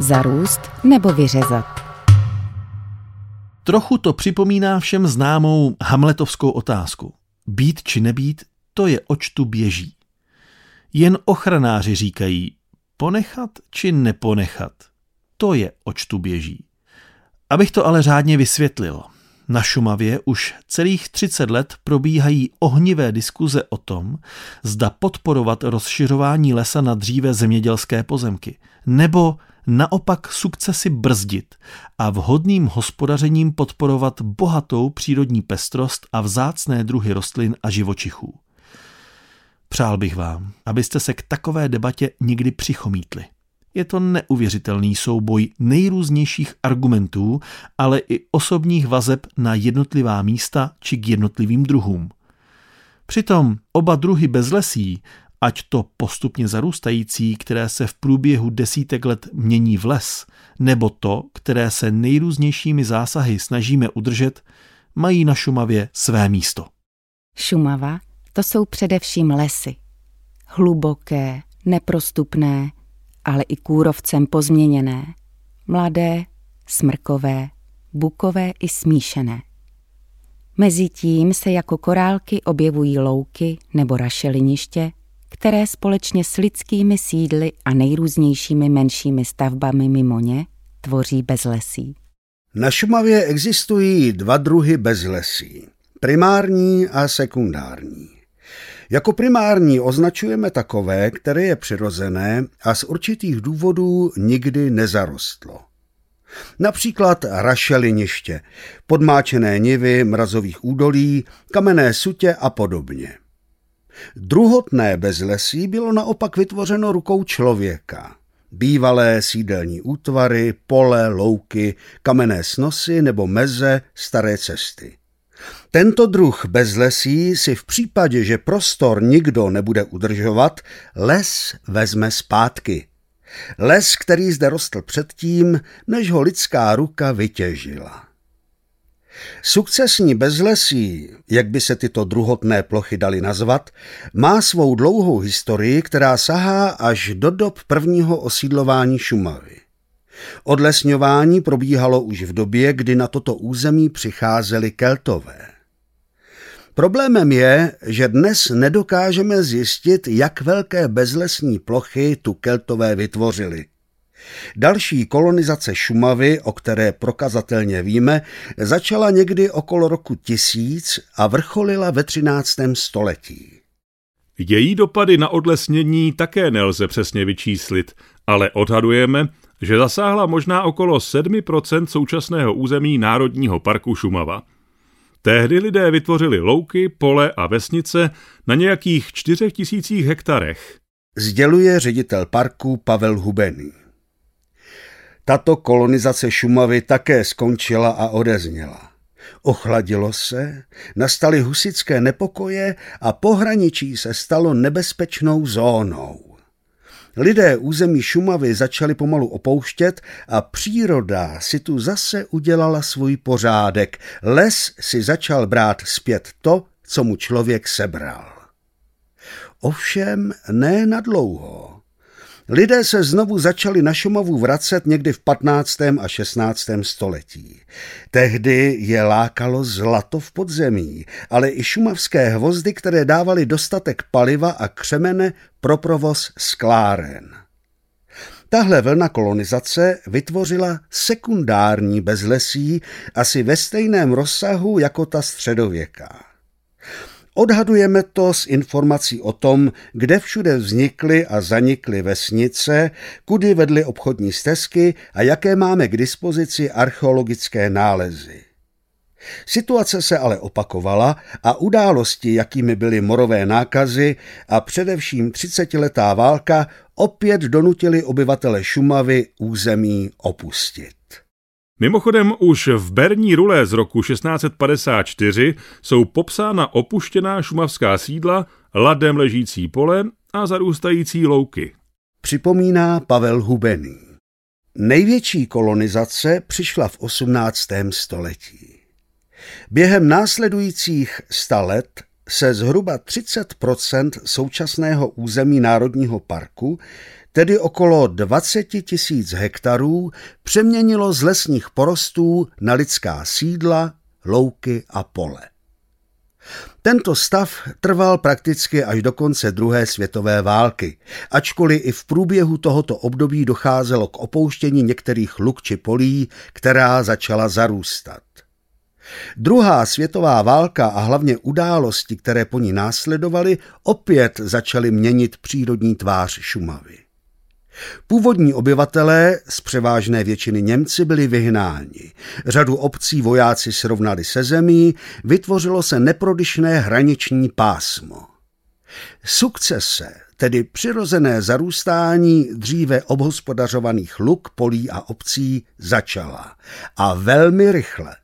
Zarůst nebo vyřezat? Trochu to připomíná všem známou hamletovskou otázku. Být či nebýt, to je oč tu běží. Jen ochranáři říkají, ponechat či neponechat, to je oč tu běží. Abych to ale řádně vysvětlil. Na Šumavě už celých 30 let probíhají ohnivé diskuze o tom, zda podporovat rozšiřování lesa na dříve zemědělské pozemky, nebo naopak sukcesy brzdit a vhodným hospodařením podporovat bohatou přírodní pestrost a vzácné druhy rostlin a živočichů. Přál bych vám, abyste se k takové debatě nikdy přichomítli. Je to neuvěřitelný souboj nejrůznějších argumentů, ale i osobních vazeb na jednotlivá místa či k jednotlivým druhům. Přitom oba druhy bezlesí, ať to postupně zarůstající, které se v průběhu desítek let mění v les, nebo to, které se nejrůznějšími zásahy snažíme udržet, mají na Šumavě své místo. Šumava to jsou především lesy. Hluboké, neprostupné, ale i kůrovcem pozměněné. Mladé, smrkové, bukové i smíšené. Mezitím se jako korálky objevují louky nebo rašeliniště, které společně s lidskými sídly a nejrůznějšími menšími stavbami mimo ně tvoří bezlesí. Na Šumavě existují dva druhy bezlesí. Primární a sekundární. Jako primární označujeme takové, které je přirozené a z určitých důvodů nikdy nezarostlo. Například rašeliniště, podmáčené nivy mrazových údolí, kamenné sutě a podobně. Druhotné bezlesí bylo naopak vytvořeno rukou člověka. Bývalé sídelní útvary, pole, louky, kamenné snosy nebo meze, staré cesty. Tento druh bezlesí si v případě, že prostor nikdo nebude udržovat, les vezme zpátky. Les, který zde rostl předtím, než ho lidská ruka vytěžila. Sukcesní bezlesí, jak by se tyto druhotné plochy daly nazvat, má svou dlouhou historii, která sahá až do dob prvního osídlování Šumavy. Odlesňování probíhalo už v době, kdy na toto území přicházeli keltové. Problémem je, že dnes nedokážeme zjistit, jak velké bezlesní plochy tu keltové vytvořili. Další kolonizace Šumavy, o které prokazatelně víme, začala někdy okolo roku tisíc a vrcholila ve 13. století. Její dopady na odlesnění také nelze přesně vyčíslit, ale odhadujeme, že zasáhla možná okolo 7% současného území Národního parku Šumava. Tehdy lidé vytvořili louky, pole a vesnice na nějakých 4 tisících hektarech. Sděluje ředitel parku Pavel Hubený. Tato kolonizace Šumavy také skončila a odezněla. Ochladilo se, nastaly husické nepokoje a pohraničí se stalo nebezpečnou zónou. Lidé území Šumavy začali pomalu opouštět a příroda si tu zase udělala svůj pořádek. Les si začal brát zpět to, co mu člověk sebral. Ovšem ne na dlouho. Lidé se znovu začali na Šumavu vracet někdy v 15. a 16. století. Tehdy je lákalo zlato v podzemí, ale i šumavské hvozdy, které dávaly dostatek paliva a křemene pro provoz skláren. Tahle vlna kolonizace vytvořila sekundární bezlesí asi ve stejném rozsahu jako ta středověká. Odhadujeme to s informací o tom, kde všude vznikly a zanikly vesnice, kudy vedly obchodní stezky a jaké máme k dispozici archeologické nálezy. Situace se ale opakovala a události, jakými byly morové nákazy a především třicetiletá válka, opět donutili obyvatele Šumavy území opustit. Mimochodem už v Berní rulé z roku 1654 jsou popsána opuštěná šumavská sídla, ladem ležící pole a zarůstající louky. Připomíná Pavel Hubený. Největší kolonizace přišla v 18. století. Během následujících sta let se zhruba 30% současného území Národního parku tedy okolo 20 tisíc hektarů, přeměnilo z lesních porostů na lidská sídla, louky a pole. Tento stav trval prakticky až do konce druhé světové války, ačkoliv i v průběhu tohoto období docházelo k opouštění některých luk či polí, která začala zarůstat. Druhá světová válka a hlavně události, které po ní následovaly, opět začaly měnit přírodní tvář Šumavy. Původní obyvatelé, z převážné většiny Němci, byli vyhnáni. Řadu obcí vojáci srovnali se zemí, vytvořilo se neprodyšné hraniční pásmo. Sukcese, tedy přirozené zarůstání dříve obhospodařovaných luk, polí a obcí, začala. A velmi rychle.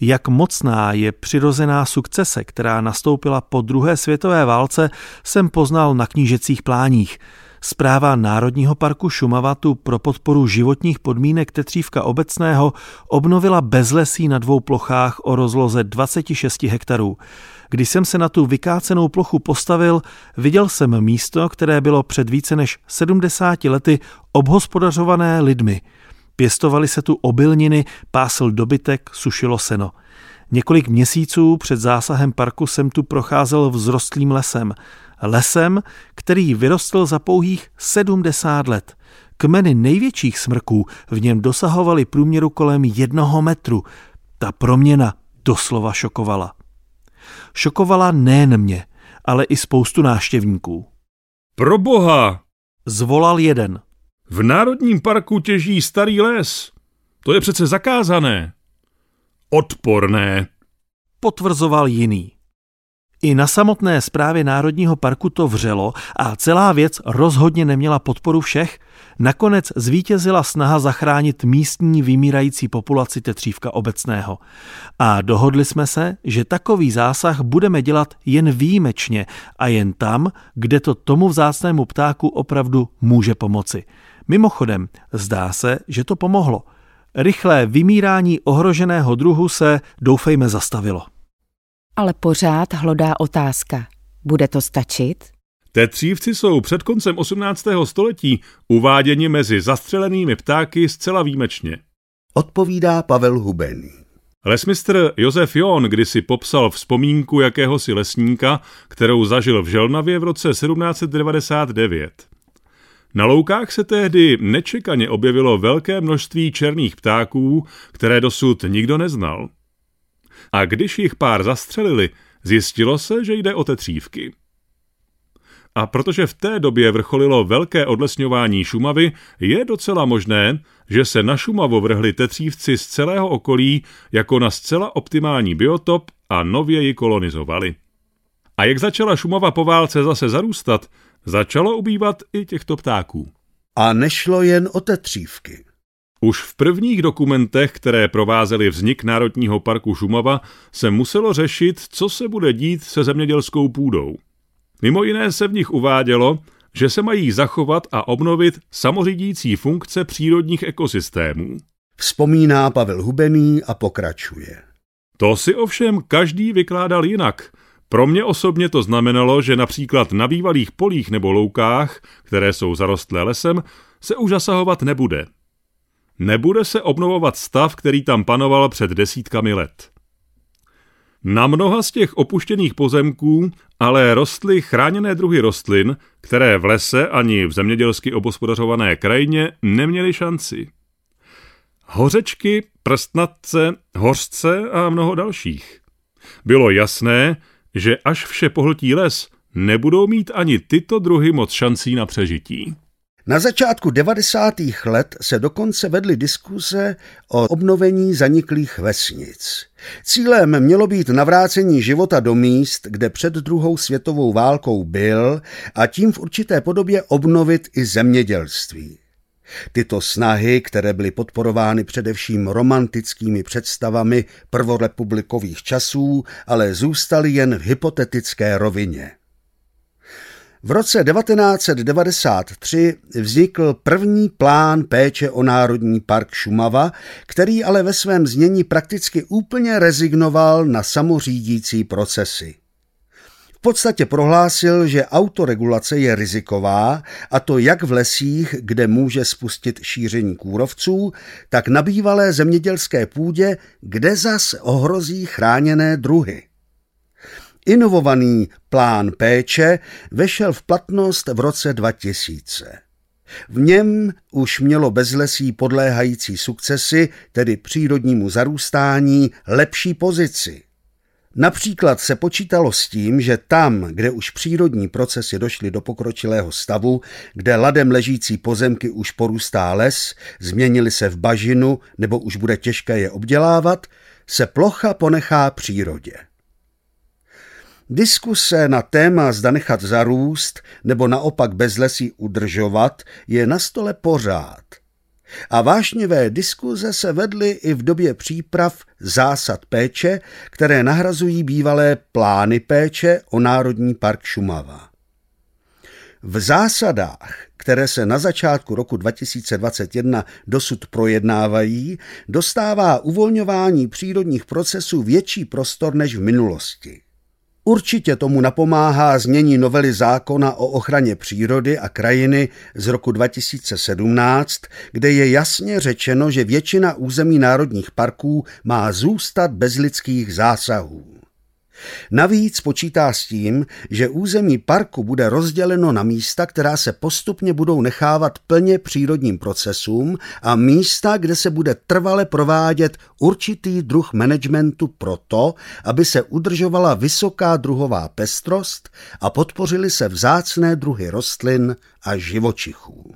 Jak mocná je přirozená sukcese, která nastoupila po druhé světové válce, jsem poznal na knížecích pláních – Zpráva Národního parku Šumava tu pro podporu životních podmínek Tetřívka obecného obnovila bezlesí na dvou plochách o rozloze 26 hektarů. Když jsem se na tu vykácenou plochu postavil, viděl jsem místo, které bylo před více než 70 lety obhospodařované lidmi. Pěstovali se tu obilniny, pásl dobytek, sušilo seno. Několik měsíců před zásahem parku jsem tu procházel vzrostlým lesem lesem, který vyrostl za pouhých 70 let. Kmeny největších smrků v něm dosahovaly průměru kolem jednoho metru. Ta proměna doslova šokovala. Šokovala nejen mě, ale i spoustu náštěvníků. Pro boha! Zvolal jeden. V Národním parku těží starý les. To je přece zakázané. Odporné. Potvrzoval jiný. I na samotné zprávě Národního parku to vřelo a celá věc rozhodně neměla podporu všech. Nakonec zvítězila snaha zachránit místní vymírající populaci tetřívka obecného. A dohodli jsme se, že takový zásah budeme dělat jen výjimečně a jen tam, kde to tomu vzácnému ptáku opravdu může pomoci. Mimochodem, zdá se, že to pomohlo. Rychlé vymírání ohroženého druhu se, doufejme, zastavilo. Ale pořád hlodá otázka. Bude to stačit? Tetřívci jsou před koncem 18. století uváděni mezi zastřelenými ptáky zcela výjimečně. Odpovídá Pavel Hubený. Lesmistr Josef Jon kdysi popsal vzpomínku jakéhosi lesníka, kterou zažil v Želnavě v roce 1799. Na loukách se tehdy nečekaně objevilo velké množství černých ptáků, které dosud nikdo neznal a když jich pár zastřelili, zjistilo se, že jde o tetřívky. A protože v té době vrcholilo velké odlesňování Šumavy, je docela možné, že se na Šumavu vrhli tetřívci z celého okolí jako na zcela optimální biotop a nově ji kolonizovali. A jak začala Šumava po válce zase zarůstat, začalo ubývat i těchto ptáků. A nešlo jen o tetřívky. Už v prvních dokumentech, které provázely vznik Národního parku Šumava, se muselo řešit, co se bude dít se zemědělskou půdou. Mimo jiné se v nich uvádělo, že se mají zachovat a obnovit samořídící funkce přírodních ekosystémů. Vzpomíná Pavel Hubený a pokračuje. To si ovšem každý vykládal jinak. Pro mě osobně to znamenalo, že například na bývalých polích nebo loukách, které jsou zarostlé lesem, se už zasahovat nebude. Nebude se obnovovat stav, který tam panoval před desítkami let. Na mnoha z těch opuštěných pozemků ale rostly chráněné druhy rostlin, které v lese ani v zemědělsky obospodařované krajině neměly šanci. Hořečky, prstnatce, hořce a mnoho dalších. Bylo jasné, že až vše pohltí les, nebudou mít ani tyto druhy moc šancí na přežití. Na začátku 90. let se dokonce vedly diskuse o obnovení zaniklých vesnic. Cílem mělo být navrácení života do míst, kde před druhou světovou válkou byl a tím v určité podobě obnovit i zemědělství. Tyto snahy, které byly podporovány především romantickými představami prvorepublikových časů, ale zůstaly jen v hypotetické rovině. V roce 1993 vznikl první plán péče o Národní park Šumava, který ale ve svém znění prakticky úplně rezignoval na samořídící procesy. Podstatě prohlásil, že autoregulace je riziková, a to jak v lesích, kde může spustit šíření kůrovců, tak na bývalé zemědělské půdě, kde zas ohrozí chráněné druhy. Inovovaný plán péče vešel v platnost v roce 2000. V něm už mělo bezlesí podléhající sukcesy, tedy přírodnímu zarůstání, lepší pozici. Například se počítalo s tím, že tam, kde už přírodní procesy došly do pokročilého stavu, kde ladem ležící pozemky už porůstá les, změnily se v bažinu nebo už bude těžké je obdělávat, se plocha ponechá přírodě. Diskuse na téma zda nechat zarůst nebo naopak bezlesí udržovat je na stole pořád. A vášnivé diskuze se vedly i v době příprav zásad péče, které nahrazují bývalé plány péče o Národní park Šumava. V zásadách, které se na začátku roku 2021 dosud projednávají, dostává uvolňování přírodních procesů větší prostor než v minulosti. Určitě tomu napomáhá změní novely zákona o ochraně přírody a krajiny z roku 2017, kde je jasně řečeno, že většina území národních parků má zůstat bez lidských zásahů. Navíc počítá s tím, že území parku bude rozděleno na místa, která se postupně budou nechávat plně přírodním procesům a místa, kde se bude trvale provádět určitý druh managementu proto, aby se udržovala vysoká druhová pestrost a podpořily se vzácné druhy rostlin a živočichů.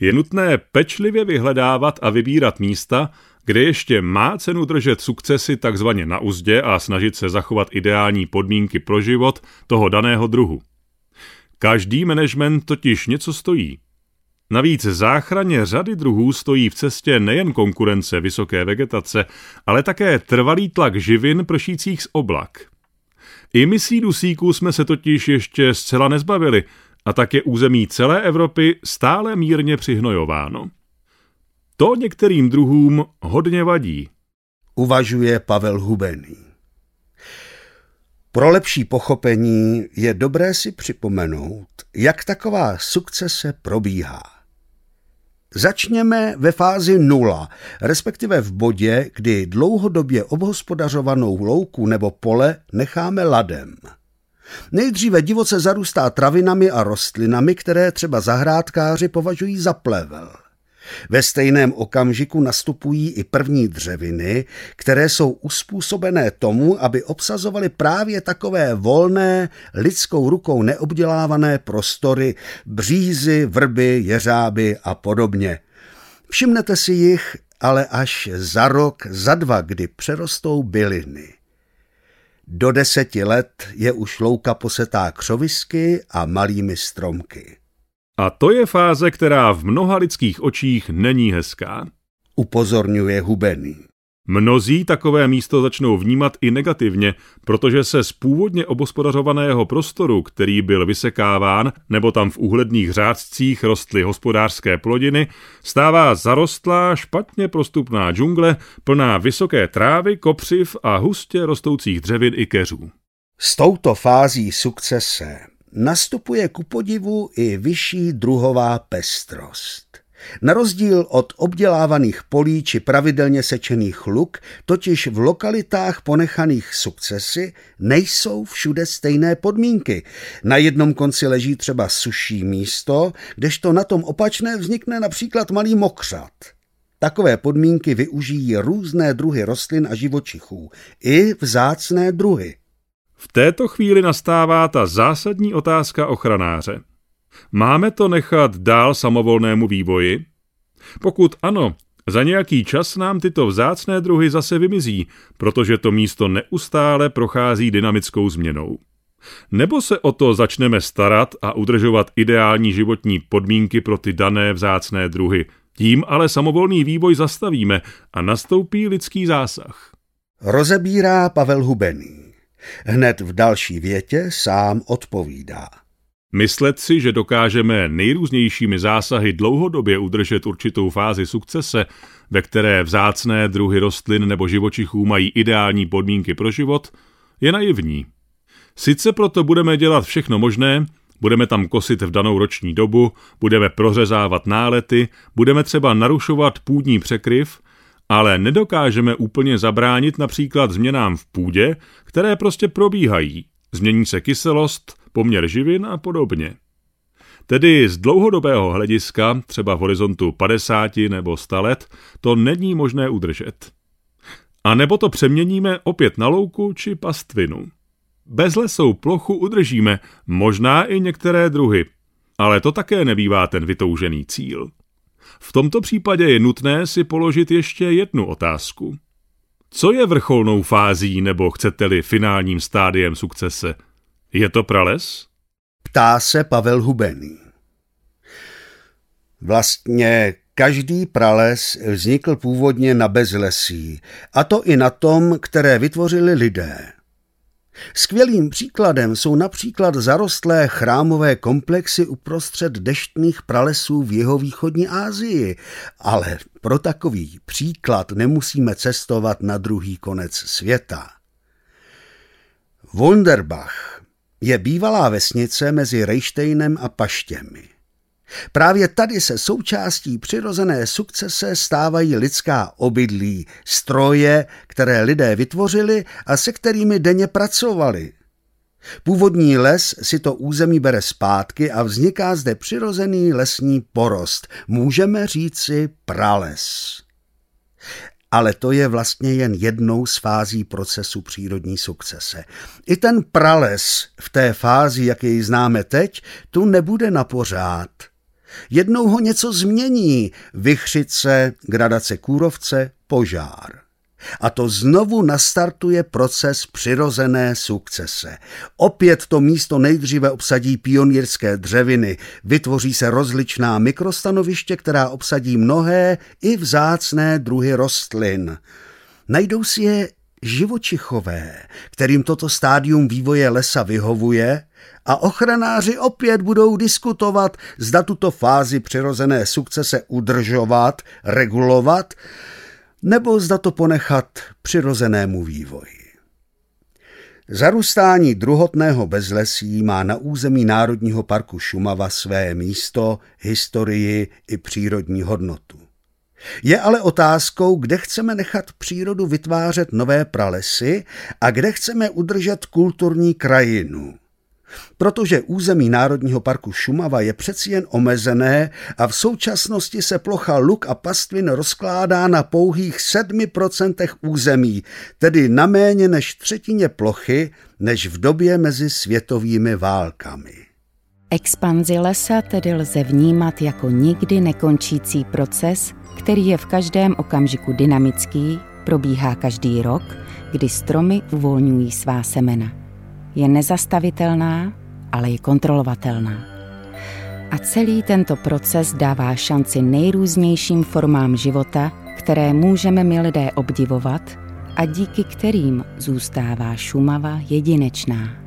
Je nutné pečlivě vyhledávat a vybírat místa, kde ještě má cenu držet sukcesy takzvaně na uzdě a snažit se zachovat ideální podmínky pro život toho daného druhu. Každý management totiž něco stojí. Navíc záchraně řady druhů stojí v cestě nejen konkurence vysoké vegetace, ale také trvalý tlak živin pršících z oblak. Emisí dusíků jsme se totiž ještě zcela nezbavili a tak je území celé Evropy stále mírně přihnojováno. To některým druhům hodně vadí. Uvažuje Pavel Hubený. Pro lepší pochopení je dobré si připomenout, jak taková sukcese probíhá. Začněme ve fázi nula, respektive v bodě, kdy dlouhodobě obhospodařovanou louku nebo pole necháme ladem. Nejdříve divoce zarůstá travinami a rostlinami, které třeba zahrádkáři považují za plevel. Ve stejném okamžiku nastupují i první dřeviny, které jsou uspůsobené tomu, aby obsazovaly právě takové volné, lidskou rukou neobdělávané prostory, břízy, vrby, jeřáby a podobně. Všimnete si jich ale až za rok, za dva, kdy přerostou byliny. Do deseti let je už louka posetá křovisky a malými stromky. A to je fáze, která v mnoha lidských očích není hezká. Upozorňuje Hubený. Mnozí takové místo začnou vnímat i negativně, protože se z původně obospodařovaného prostoru, který byl vysekáván, nebo tam v úhledných řádcích rostly hospodářské plodiny, stává zarostlá, špatně prostupná džungle, plná vysoké trávy, kopřiv a hustě rostoucích dřevin i keřů. S touto fází sukcese nastupuje ku podivu i vyšší druhová pestrost. Na rozdíl od obdělávaných polí či pravidelně sečených luk, totiž v lokalitách ponechaných sukcesy nejsou všude stejné podmínky. Na jednom konci leží třeba suší místo, kdežto na tom opačné vznikne například malý mokřat. Takové podmínky využijí různé druhy rostlin a živočichů, i vzácné druhy. V této chvíli nastává ta zásadní otázka ochranáře. Máme to nechat dál samovolnému vývoji? Pokud ano, za nějaký čas nám tyto vzácné druhy zase vymizí, protože to místo neustále prochází dynamickou změnou. Nebo se o to začneme starat a udržovat ideální životní podmínky pro ty dané vzácné druhy. Tím ale samovolný vývoj zastavíme a nastoupí lidský zásah. Rozebírá Pavel Hubený. Hned v další větě sám odpovídá. Myslet si, že dokážeme nejrůznějšími zásahy dlouhodobě udržet určitou fázi sukcese, ve které vzácné druhy rostlin nebo živočichů mají ideální podmínky pro život, je naivní. Sice proto budeme dělat všechno možné, budeme tam kosit v danou roční dobu, budeme prořezávat nálety, budeme třeba narušovat půdní překryv, ale nedokážeme úplně zabránit například změnám v půdě, které prostě probíhají. Změní se kyselost, poměr živin a podobně. Tedy z dlouhodobého hlediska, třeba v horizontu 50 nebo 100 let, to není možné udržet. A nebo to přeměníme opět na louku či pastvinu. Bezlesou plochu udržíme, možná i některé druhy, ale to také nebývá ten vytoužený cíl. V tomto případě je nutné si položit ještě jednu otázku. Co je vrcholnou fází nebo chcete-li finálním stádiem sukcese? Je to prales? Ptá se Pavel Hubený. Vlastně každý prales vznikl původně na bezlesí, a to i na tom, které vytvořili lidé. Skvělým příkladem jsou například zarostlé chrámové komplexy uprostřed deštných pralesů v jihovýchodní Asii, ale pro takový příklad nemusíme cestovat na druhý konec světa. Wunderbach je bývalá vesnice mezi Rejštejnem a Paštěmi. Právě tady se součástí přirozené sukcese stávají lidská obydlí, stroje, které lidé vytvořili a se kterými denně pracovali. Původní les si to území bere zpátky a vzniká zde přirozený lesní porost. Můžeme říci prales. Ale to je vlastně jen jednou z fází procesu přírodní sukcese. I ten prales v té fázi, jak jej známe teď, tu nebude na pořád. Jednou ho něco změní, vychřice, gradace kůrovce, požár. A to znovu nastartuje proces přirozené sukcese. Opět to místo nejdříve obsadí pionýrské dřeviny, vytvoří se rozličná mikrostanoviště, která obsadí mnohé i vzácné druhy rostlin. Najdou si je živočichové, kterým toto stádium vývoje lesa vyhovuje a ochranáři opět budou diskutovat, zda tuto fázi přirozené sukcese udržovat, regulovat, nebo zda to ponechat přirozenému vývoji. Zarůstání druhotného bezlesí má na území Národního parku Šumava své místo, historii i přírodní hodnotu. Je ale otázkou, kde chceme nechat přírodu vytvářet nové pralesy a kde chceme udržet kulturní krajinu protože území Národního parku Šumava je přeci jen omezené a v současnosti se plocha luk a pastvin rozkládá na pouhých 7% území, tedy na méně než třetině plochy, než v době mezi světovými válkami. Expanzi lesa tedy lze vnímat jako nikdy nekončící proces, který je v každém okamžiku dynamický, probíhá každý rok, kdy stromy uvolňují svá semena. Je nezastavitelná, ale je kontrolovatelná. A celý tento proces dává šanci nejrůznějším formám života, které můžeme my lidé obdivovat a díky kterým zůstává Šumava jedinečná.